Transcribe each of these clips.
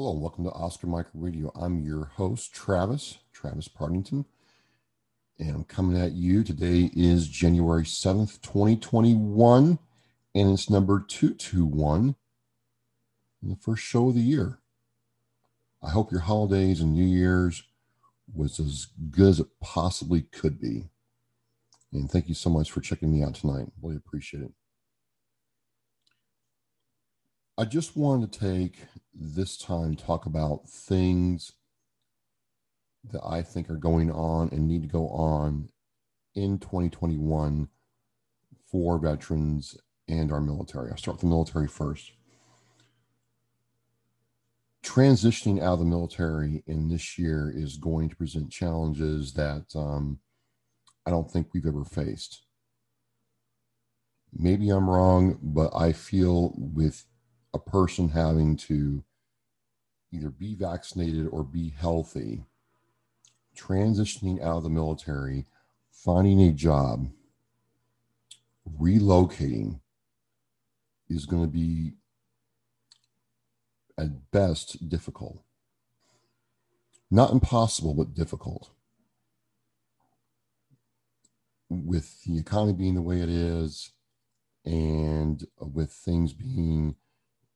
Hello, welcome to Oscar Mike Radio. I'm your host, Travis, Travis Partington, and I'm coming at you. Today is January 7th, 2021, and it's number 221, the first show of the year. I hope your holidays and New Year's was as good as it possibly could be. And thank you so much for checking me out tonight. Really appreciate it. I just wanted to take this time to talk about things that I think are going on and need to go on in 2021 for veterans and our military. I'll start with the military first. Transitioning out of the military in this year is going to present challenges that um, I don't think we've ever faced. Maybe I'm wrong, but I feel with a person having to either be vaccinated or be healthy, transitioning out of the military, finding a job, relocating is going to be at best difficult. Not impossible, but difficult. With the economy being the way it is, and with things being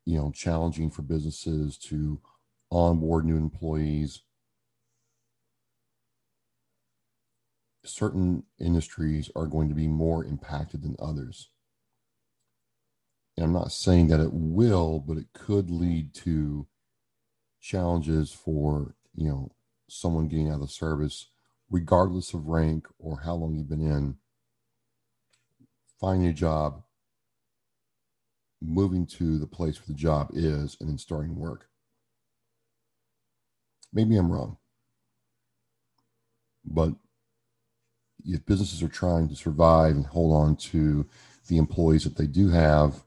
you know challenging for businesses to onboard new employees. Certain industries are going to be more impacted than others. And i'm not saying that it will but it could lead to challenges for you know someone getting out of the service regardless of rank or how long you've been in. Finding a job moving to the place where the job is and then starting work. Maybe I'm wrong. But if businesses are trying to survive and hold on to the employees that they do have,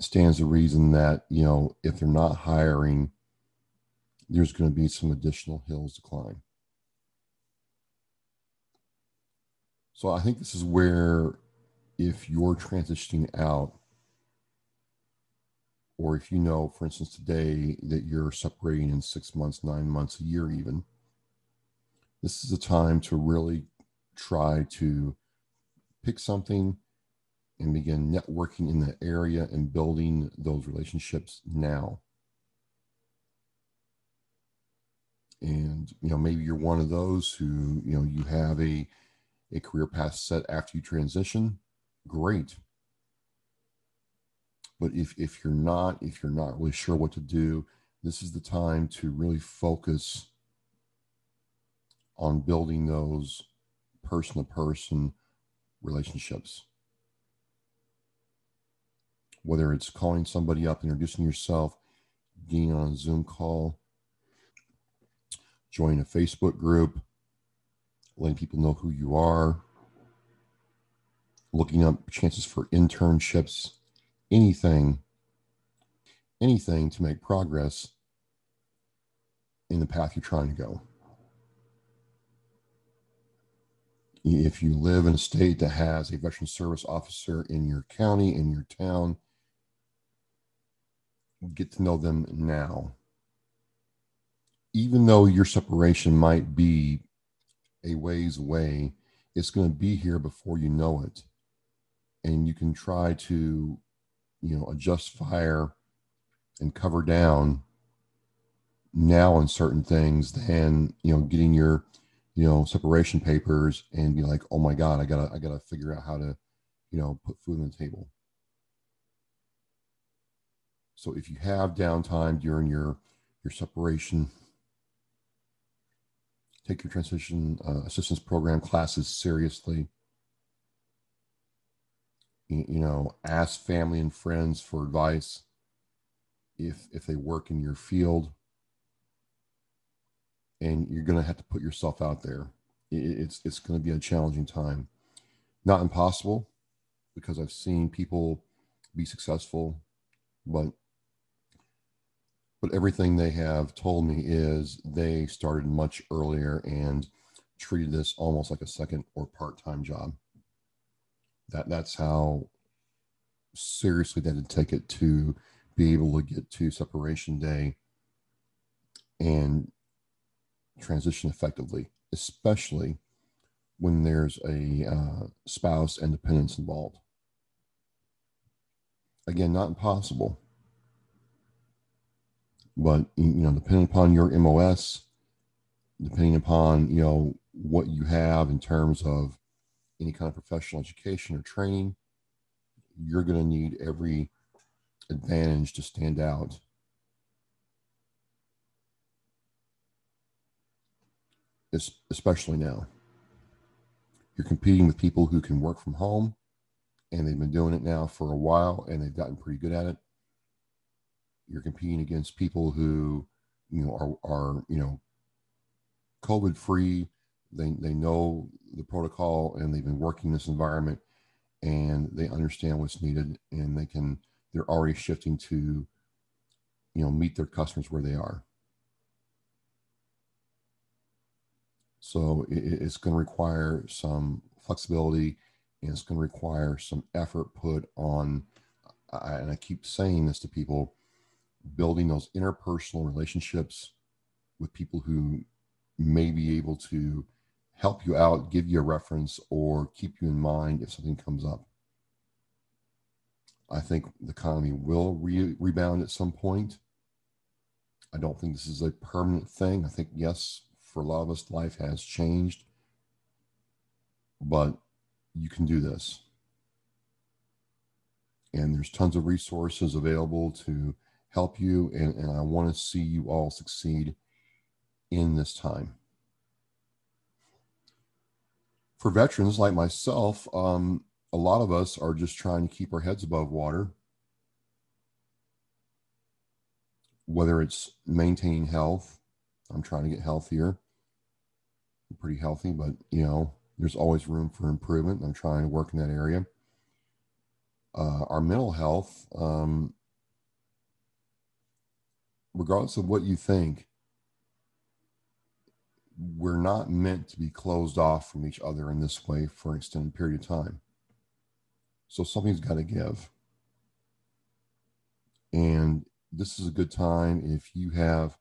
stands the reason that, you know, if they're not hiring, there's going to be some additional hills to climb. So I think this is where if you're transitioning out, or if you know, for instance, today that you're separating in six months, nine months, a year even, this is a time to really try to pick something and begin networking in the area and building those relationships now. And you know, maybe you're one of those who, you know, you have a a career path set after you transition. Great but if, if you're not, if you're not really sure what to do, this is the time to really focus on building those person to person relationships. Whether it's calling somebody up, introducing yourself, getting on a Zoom call, joining a Facebook group, letting people know who you are, looking up chances for internships anything, anything to make progress in the path you're trying to go. If you live in a state that has a veteran service officer in your county, in your town, get to know them now. Even though your separation might be a ways away, it's going to be here before you know it. And you can try to you know, adjust fire and cover down now on certain things than, you know, getting your, you know, separation papers and be like, oh my God, I gotta, I gotta figure out how to, you know, put food on the table. So if you have downtime during your, your separation, take your transition uh, assistance program classes seriously you know ask family and friends for advice if if they work in your field. And you're going to have to put yourself out there. It's it's going to be a challenging time. Not impossible because i've seen people be successful but but everything they have told me is they started much earlier and treated this almost like a second or part-time job that that's how seriously they had to take it to be able to get to separation day and transition effectively, especially when there's a uh, spouse and dependents involved. Again, not impossible, but you know, depending upon your MOS, depending upon you know what you have in terms of any kind of professional education or training, you're going to need every advantage to stand out. Especially now. You're competing with people who can work from home and they've been doing it now for a while and they've gotten pretty good at it. You're competing against people who, you know, are, are you know, COVID free. They, they know the protocol and they've been working this environment and they understand what's needed and they can they're already shifting to you know meet their customers where they are. So it, it's going to require some flexibility and it's going to require some effort put on and i keep saying this to people building those interpersonal relationships with people who may be able to help you out, give you a reference, or keep you in mind if something comes up. I think the economy will re- rebound at some point. I don't think this is a permanent thing. I think, yes, for a lot of us, life has changed, but you can do this. And there's tons of resources available to help you. And, and I want to see you all succeed in this time for veterans like myself, um, a lot of us are just trying to keep our heads above water. Whether it's maintaining health, I'm trying to get healthier. I'm pretty healthy, but you know, there's always room for improvement. I'm trying to work in that area. Uh, our mental health, um, regardless of what you think, we're not meant to be closed off from each other in this way for an extended period of time. So something's got to give. And this is a good time if you have,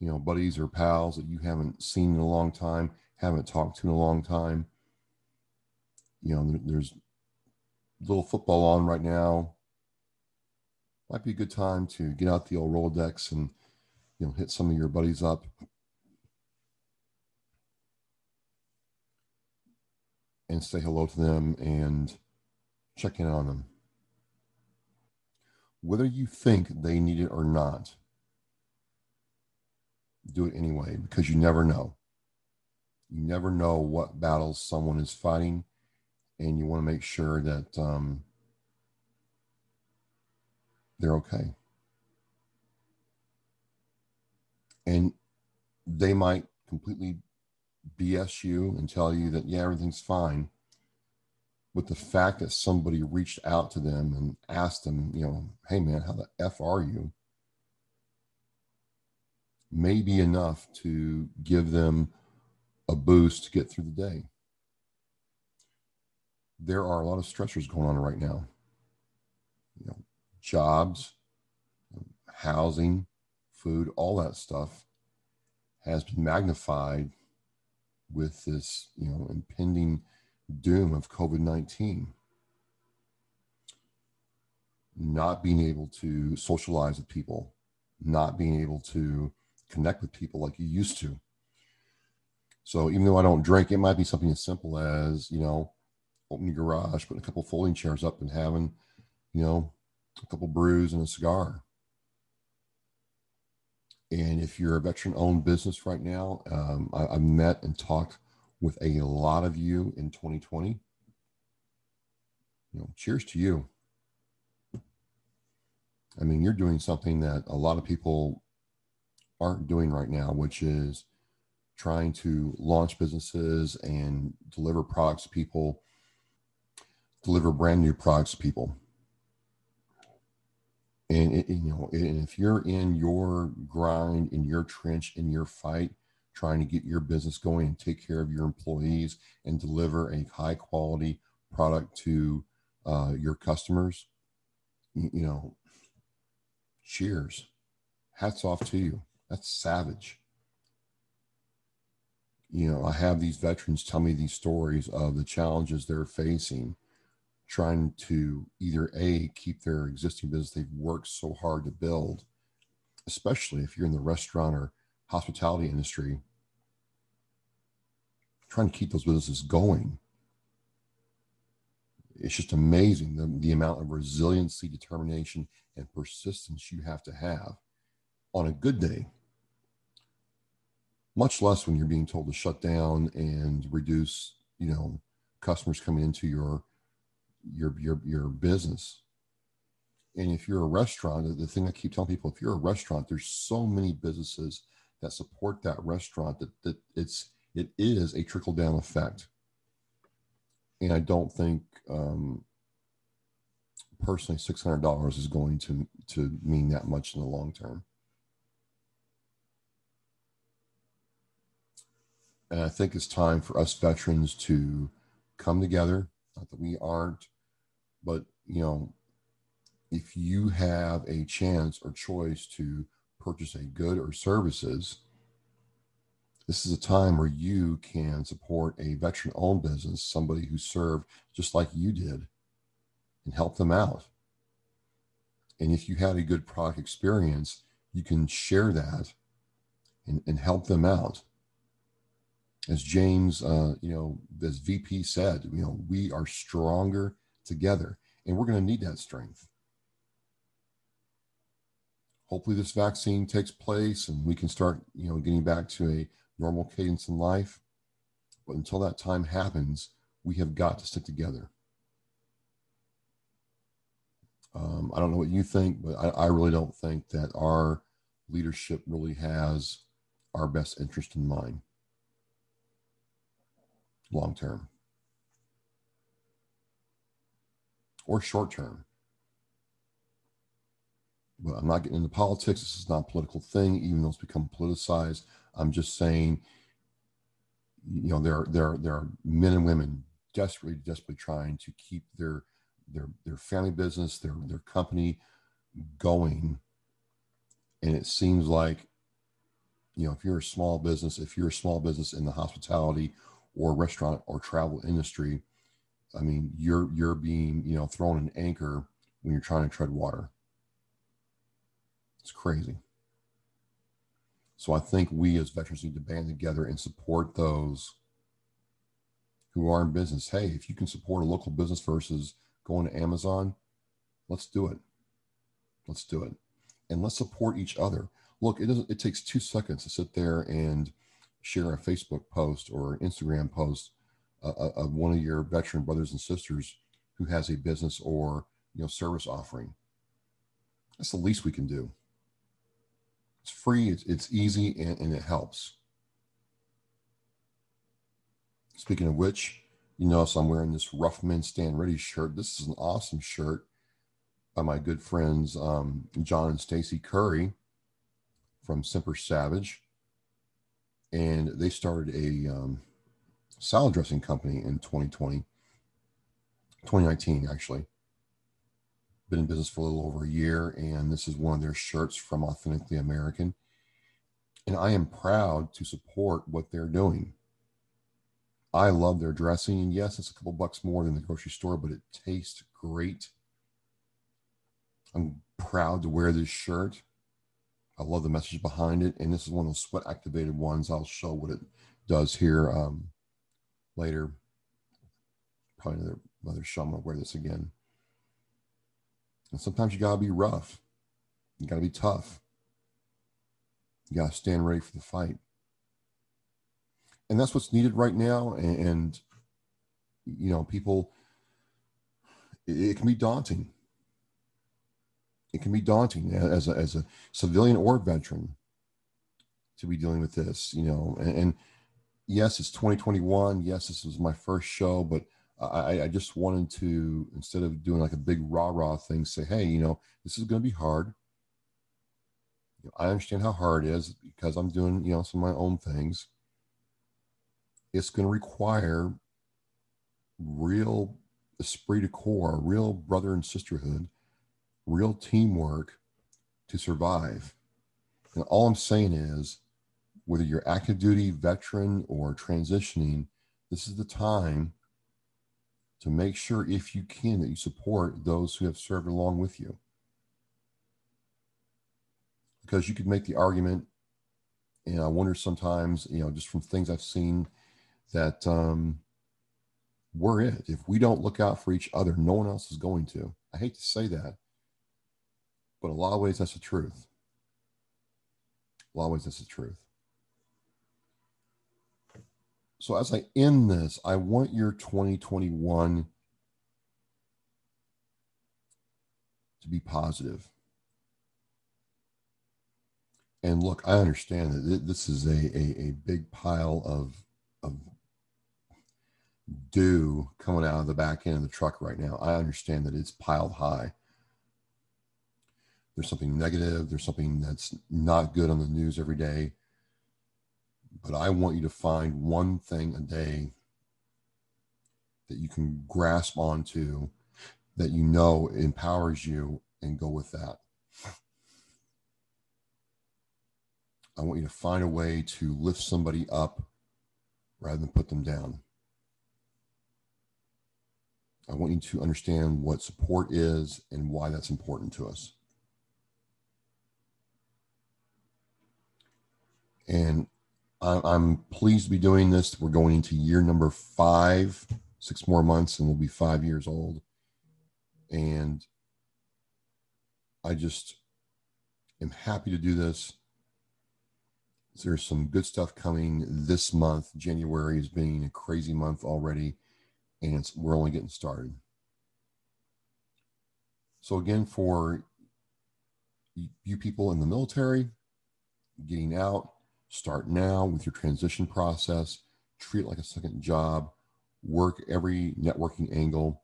you know, buddies or pals that you haven't seen in a long time, haven't talked to in a long time. You know, there's little football on right now. Might be a good time to get out the old Rolodex and, you know, hit some of your buddies up and say hello to them and check in on them. Whether you think they need it or not, do it anyway because you never know. You never know what battles someone is fighting, and you want to make sure that um, they're okay. And they might completely BS you and tell you that, yeah, everything's fine. But the fact that somebody reached out to them and asked them, you know, hey, man, how the F are you? may be enough to give them a boost to get through the day. There are a lot of stressors going on right now. You know, jobs, housing, food, all that stuff has been magnified with this, you know, impending doom of COVID 19. Not being able to socialize with people, not being able to connect with people like you used to. So even though I don't drink, it might be something as simple as, you know, opening your garage, putting a couple folding chairs up and having, you know, a couple brews and a cigar. And if you're a veteran owned business right now, um, I, have met and talked with a lot of you in 2020. You know, cheers to you. I mean, you're doing something that a lot of people aren't doing right now, which is trying to launch businesses and deliver products to people, deliver brand new products to people and it, you know and if you're in your grind in your trench in your fight trying to get your business going and take care of your employees and deliver a high quality product to uh, your customers you, you know cheers. Hats off to you. That's savage. You know, I have these veterans tell me these stories of the challenges they're facing trying to either A, keep their existing business they've worked so hard to build, especially if you're in the restaurant or hospitality industry, trying to keep those businesses going. It's just amazing the, the amount of resiliency, determination, and persistence you have to have on a good day. Much less when you're being told to shut down and reduce, you know, customers coming into your your your your business. And if you're a restaurant, the thing I keep telling people, if you're a restaurant, there's so many businesses that support that restaurant that, that it's it is a trickle down effect. And I don't think um, personally six hundred dollars is going to to mean that much in the long term. And I think it's time for us veterans to come together. Not that we aren't, but you know, if you have a chance or choice to purchase a good or services, this is a time where you can support a veteran owned business, somebody who served just like you did, and help them out. And if you had a good product experience, you can share that and, and help them out. As James, uh, you know, as VP said, you know, we are stronger together, and we're going to need that strength. Hopefully, this vaccine takes place and we can start, you know, getting back to a normal cadence in life. But until that time happens, we have got to stick together. Um, I don't know what you think, but I, I really don't think that our leadership really has our best interest in mind long term or short term. But I'm not getting into politics. This is not a political thing, even though it's become politicized. I'm just saying, you know, there are, there are, there are men and women desperately, desperately trying to keep their their their family business, their their company going. And it seems like, you know, if you're a small business, if you're a small business in the hospitality or restaurant or travel industry, I mean, you're you're being, you know, thrown an anchor when you're trying to tread water. It's crazy. So I think we as veterans need to band together and support those who are in business. Hey, if you can support a local business versus going to Amazon, let's do it. Let's do it. And let's support each other. Look, it doesn't it takes two seconds to sit there and share a Facebook post or an Instagram post of one of your veteran brothers and sisters who has a business or you know service offering. That's the least we can do. It's free, it's, it's easy, and, and it helps. Speaking of which, you notice I'm wearing this Rough Men Stand Ready shirt. This is an awesome shirt by my good friends um, John and Stacy Curry from Semper Savage. And they started a um, salad dressing company in 2020, 2019, actually been in business for a little over a year, and this is one of their shirts from Authentically American. And I am proud to support what they're doing. I love their dressing, and yes, it's a couple bucks more than the grocery store, but it tastes great. I'm proud to wear this shirt. I love the message behind it, and this is one of those sweat activated ones. I'll show what it does here um, later. Probably another another show. I'm wear this again. And sometimes you got to be rough. You got to be tough. You got to stand ready for the fight. And that's what's needed right now. And, and you know, people, it, it, can be daunting. It can be daunting as a, as a civilian or veteran to be dealing with this, you know. And, and yes, it's 2021. Yes, this is my first show, but I, I just wanted to instead of doing like a big rah rah thing, say, hey, you know, this is going to be hard. I understand how hard it is because I'm doing, you know, some of my own things. It's going to require real esprit de corps, real brother and sisterhood, real teamwork to survive. And all I'm saying is, whether you're active duty, veteran, or transitioning, this is the time to make sure, if you can, that you support those who have served along with you. Because you could make the argument, and I wonder sometimes, you know, just from things I've seen, that um, we're it. If we don't look out for each other, no one else is going to. I hate to say that, but a lot of ways that's the truth. A lot of ways that's the truth. So as I end this, I want your 2021 to be positive. And look, I understand that this is a, a, a big pile of, of dew coming out of the back end of the truck right now. I understand that it's piled high. There's something negative, there's something that's not good on the news every day but I want you to find one thing a day that you can grasp onto that you know empowers you and go with that. I want you to find a way to lift somebody up rather than put them down. I want you to understand what support is and why that's important to us. And I'm pleased to be doing this. We're going into year number five, six more months, and we'll be five years old. And I just am happy to do this. There's some good stuff coming this month. January is being a crazy month already, and we're only getting started. So, again, for you people in the military, getting out, Start now with your transition process. Treat it like a second job. Work every networking angle.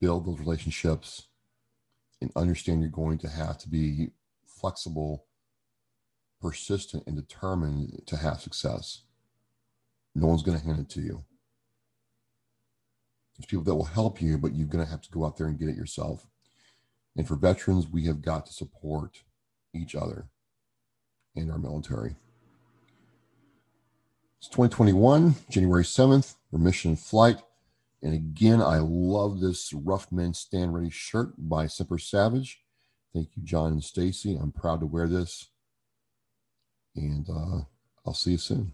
Build those relationships and understand you're going to have to be flexible, persistent, and determined to have success. No one's going to hand it to you. There's people that will help you, but you're going to have to go out there and get it yourself. And for veterans, we have got to support each other in our military. It's 2021, January 7th, we're mission flight. And again, I love this Rough Men Stand Ready shirt by Semper Savage. Thank you, John and Stacy. I'm proud to wear this. And uh, I'll see you soon.